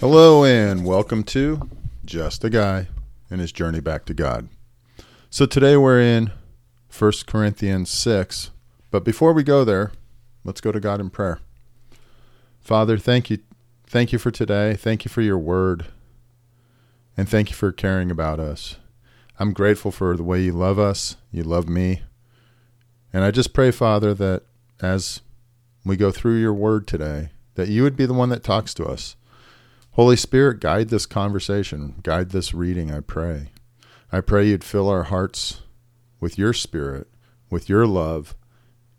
Hello, and welcome to Just a Guy and His Journey Back to God. So today we're in 1 Corinthians 6. But before we go there, let's go to God in prayer. Father, thank you. Thank you for today. Thank you for your word. And thank you for caring about us. I'm grateful for the way you love us. You love me. And I just pray, Father, that as we go through your word today, that you would be the one that talks to us. Holy Spirit, guide this conversation, guide this reading, I pray. I pray you'd fill our hearts with your spirit, with your love,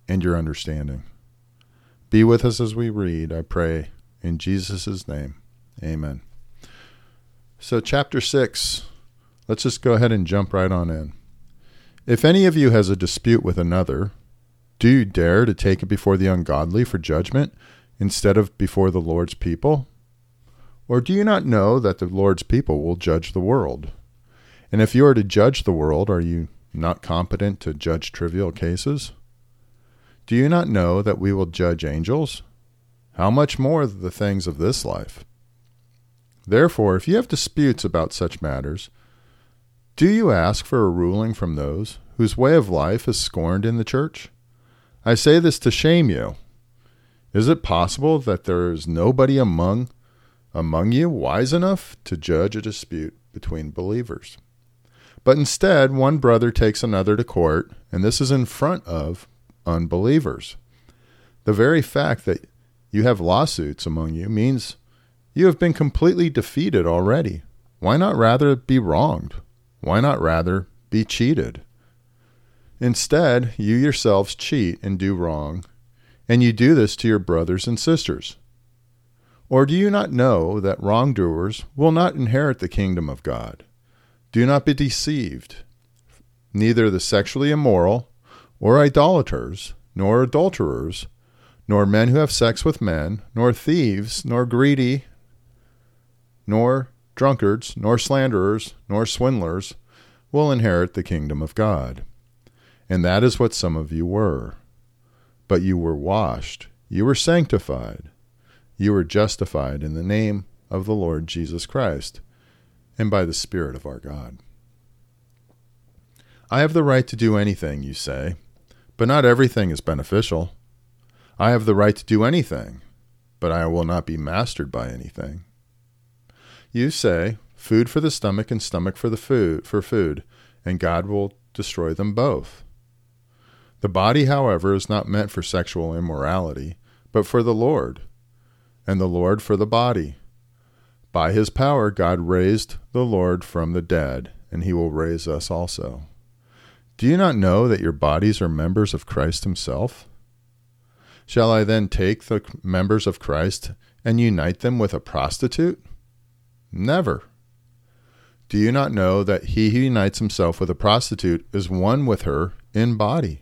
and your understanding. Be with us as we read, I pray, in Jesus' name. Amen. So, chapter 6, let's just go ahead and jump right on in. If any of you has a dispute with another, do you dare to take it before the ungodly for judgment instead of before the Lord's people? Or do you not know that the Lord's people will judge the world? And if you are to judge the world, are you not competent to judge trivial cases? Do you not know that we will judge angels? How much more the things of this life? Therefore, if you have disputes about such matters, do you ask for a ruling from those whose way of life is scorned in the church? I say this to shame you. Is it possible that there is nobody among among you wise enough to judge a dispute between believers? But instead, one brother takes another to court, and this is in front of unbelievers. The very fact that you have lawsuits among you means you have been completely defeated already. Why not rather be wronged? Why not rather be cheated? Instead, you yourselves cheat and do wrong, and you do this to your brothers and sisters. Or do you not know that wrongdoers will not inherit the kingdom of God? Do not be deceived. Neither the sexually immoral, or idolaters, nor adulterers, nor men who have sex with men, nor thieves, nor greedy, nor drunkards, nor slanderers, nor swindlers will inherit the kingdom of God. And that is what some of you were. But you were washed, you were sanctified, you were justified in the name of the Lord Jesus Christ, and by the Spirit of our God. I have the right to do anything, you say, but not everything is beneficial. I have the right to do anything, but I will not be mastered by anything. You say, food for the stomach and stomach for the food for food, and God will destroy them both. The body, however, is not meant for sexual immorality, but for the Lord, and the Lord for the body. By his power God raised the Lord from the dead, and he will raise us also. Do you not know that your bodies are members of Christ himself? Shall I then take the members of Christ and unite them with a prostitute? Never. Do you not know that he who unites himself with a prostitute is one with her in body?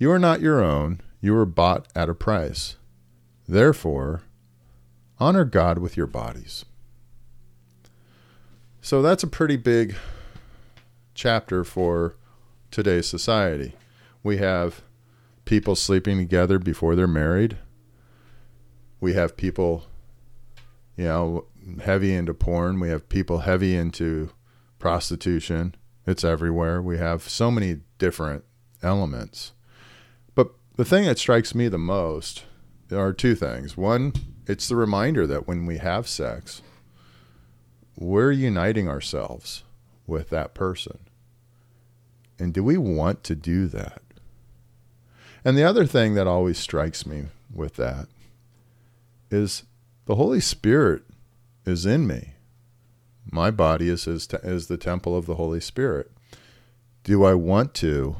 You are not your own, you were bought at a price. Therefore, honor God with your bodies. So that's a pretty big chapter for today's society. We have people sleeping together before they're married. We have people, you know, heavy into porn. We have people heavy into prostitution. It's everywhere. We have so many different elements. The thing that strikes me the most are two things. One, it's the reminder that when we have sex, we're uniting ourselves with that person. And do we want to do that? And the other thing that always strikes me with that is the Holy Spirit is in me. My body is is, is the temple of the Holy Spirit. Do I want to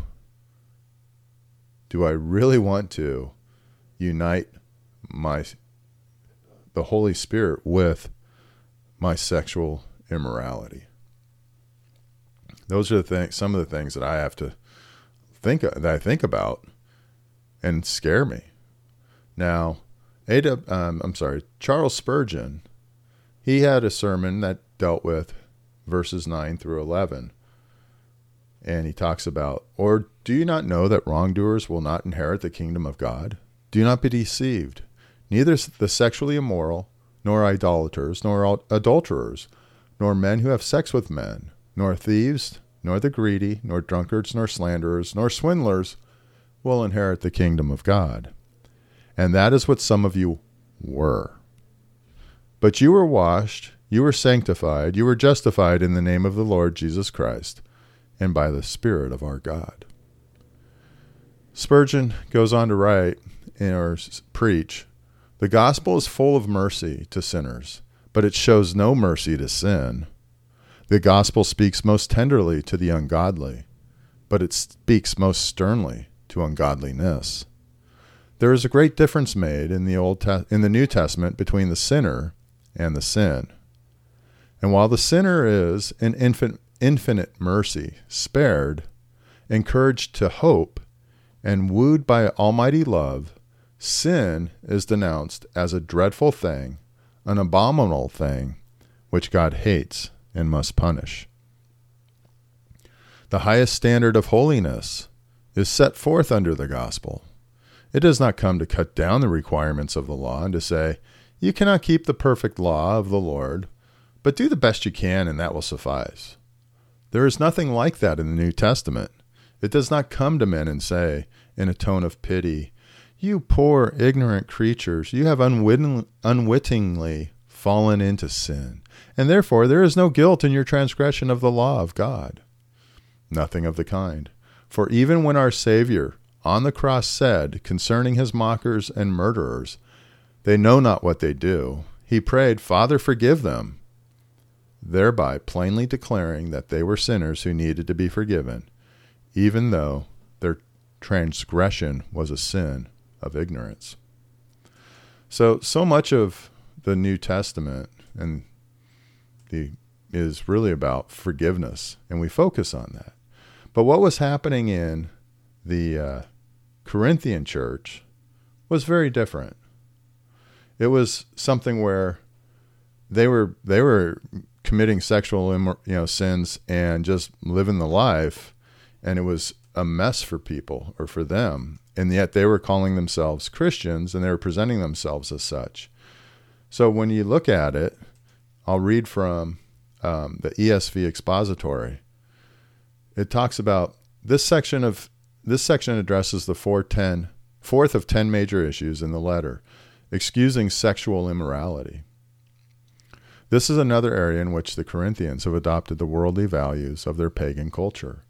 do I really want to unite my the Holy Spirit with my sexual immorality? Those are the things, some of the things that I have to think that I think about and scare me. Now, Ada, um, I'm sorry, Charles Spurgeon, he had a sermon that dealt with verses 9 through 11. And he talks about, or do you not know that wrongdoers will not inherit the kingdom of God? Do not be deceived. Neither the sexually immoral, nor idolaters, nor adulterers, nor men who have sex with men, nor thieves, nor the greedy, nor drunkards, nor slanderers, nor swindlers will inherit the kingdom of God. And that is what some of you were. But you were washed, you were sanctified, you were justified in the name of the Lord Jesus Christ, and by the Spirit of our God. Spurgeon goes on to write or preach The gospel is full of mercy to sinners, but it shows no mercy to sin. The gospel speaks most tenderly to the ungodly, but it speaks most sternly to ungodliness. There is a great difference made in the Old Te- in the New Testament between the sinner and the sin. And while the sinner is, in infin- infinite mercy, spared, encouraged to hope, and wooed by almighty love, sin is denounced as a dreadful thing, an abominable thing, which God hates and must punish. The highest standard of holiness is set forth under the gospel. It does not come to cut down the requirements of the law and to say, You cannot keep the perfect law of the Lord, but do the best you can, and that will suffice. There is nothing like that in the New Testament. It does not come to men and say, in a tone of pity, You poor, ignorant creatures, you have unwitting, unwittingly fallen into sin, and therefore there is no guilt in your transgression of the law of God. Nothing of the kind. For even when our Savior on the cross said concerning his mockers and murderers, They know not what they do, he prayed, Father, forgive them, thereby plainly declaring that they were sinners who needed to be forgiven, even though their transgression was a sin of ignorance. So, so much of the New Testament and the is really about forgiveness, and we focus on that. But what was happening in the uh, Corinthian church was very different. It was something where they were they were committing sexual you know sins and just living the life and it was a mess for people or for them. And yet they were calling themselves Christians and they were presenting themselves as such. So when you look at it I'll read from um, the ESV expository. It talks about this section of this section addresses the 410 fourth of 10 major issues in the letter excusing sexual immorality this is another area in which the Corinthians have adopted the worldly values of their pagan culture.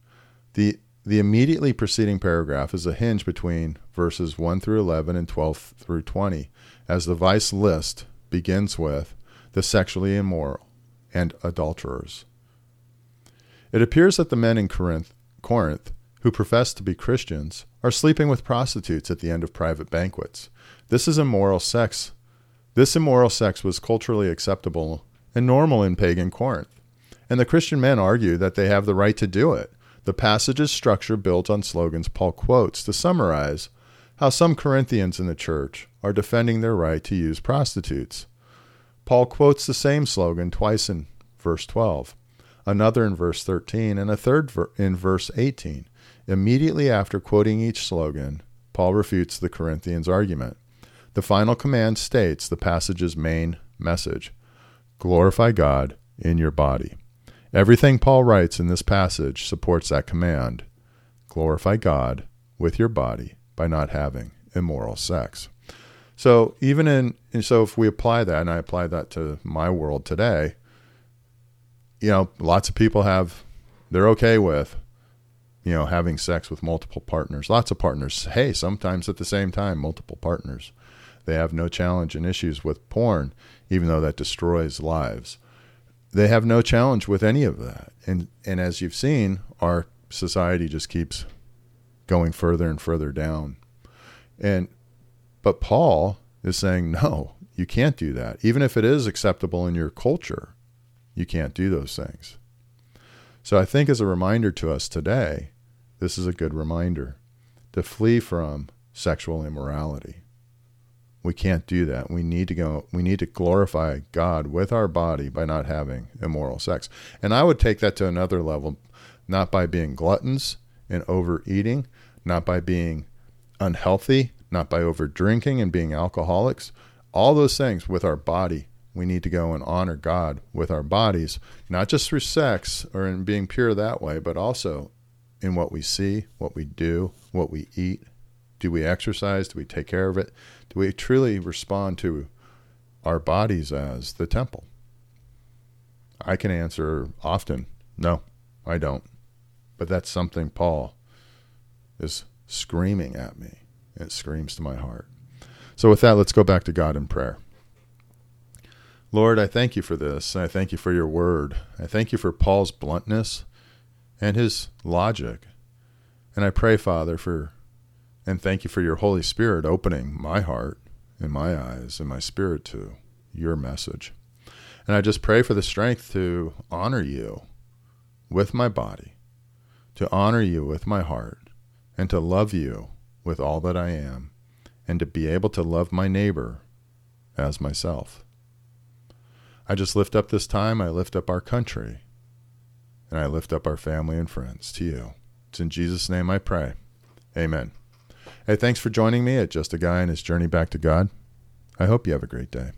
The, the immediately preceding paragraph is a hinge between verses 1 through 11 and 12 through 20, as the vice list begins with the sexually immoral and adulterers. It appears that the men in Corinth, Corinth who profess to be Christians are sleeping with prostitutes at the end of private banquets. This is immoral sex. This immoral sex was culturally acceptable and normal in pagan Corinth. And the Christian men argue that they have the right to do it. The passage's structure built on slogans Paul quotes to summarize how some Corinthians in the church are defending their right to use prostitutes. Paul quotes the same slogan twice in verse 12, another in verse 13, and a third in verse 18. Immediately after quoting each slogan, Paul refutes the Corinthians' argument. The final command states the passage's main message glorify God in your body. Everything Paul writes in this passage supports that command glorify God with your body by not having immoral sex. So, even in, so if we apply that, and I apply that to my world today, you know, lots of people have, they're okay with, you know, having sex with multiple partners. Lots of partners. Hey, sometimes at the same time, multiple partners. They have no challenge and issues with porn even though that destroys lives. They have no challenge with any of that. And and as you've seen, our society just keeps going further and further down. And but Paul is saying, no, you can't do that. Even if it is acceptable in your culture, you can't do those things. So I think as a reminder to us today, this is a good reminder to flee from sexual immorality. We can't do that. We need to go we need to glorify God with our body by not having immoral sex. And I would take that to another level, not by being gluttons and overeating, not by being unhealthy, not by over drinking and being alcoholics. All those things with our body, we need to go and honor God with our bodies, not just through sex or in being pure that way, but also in what we see, what we do, what we eat. Do we exercise? Do we take care of it? Do we truly respond to our bodies as the temple? I can answer often, no, I don't. But that's something Paul is screaming at me. It screams to my heart. So, with that, let's go back to God in prayer. Lord, I thank you for this. I thank you for your word. I thank you for Paul's bluntness and his logic. And I pray, Father, for and thank you for your Holy Spirit opening my heart and my eyes and my spirit to your message. And I just pray for the strength to honor you with my body, to honor you with my heart, and to love you with all that I am, and to be able to love my neighbor as myself. I just lift up this time, I lift up our country, and I lift up our family and friends to you. It's in Jesus' name I pray. Amen. Hey, thanks for joining me at Just a Guy and His Journey Back to God. I hope you have a great day.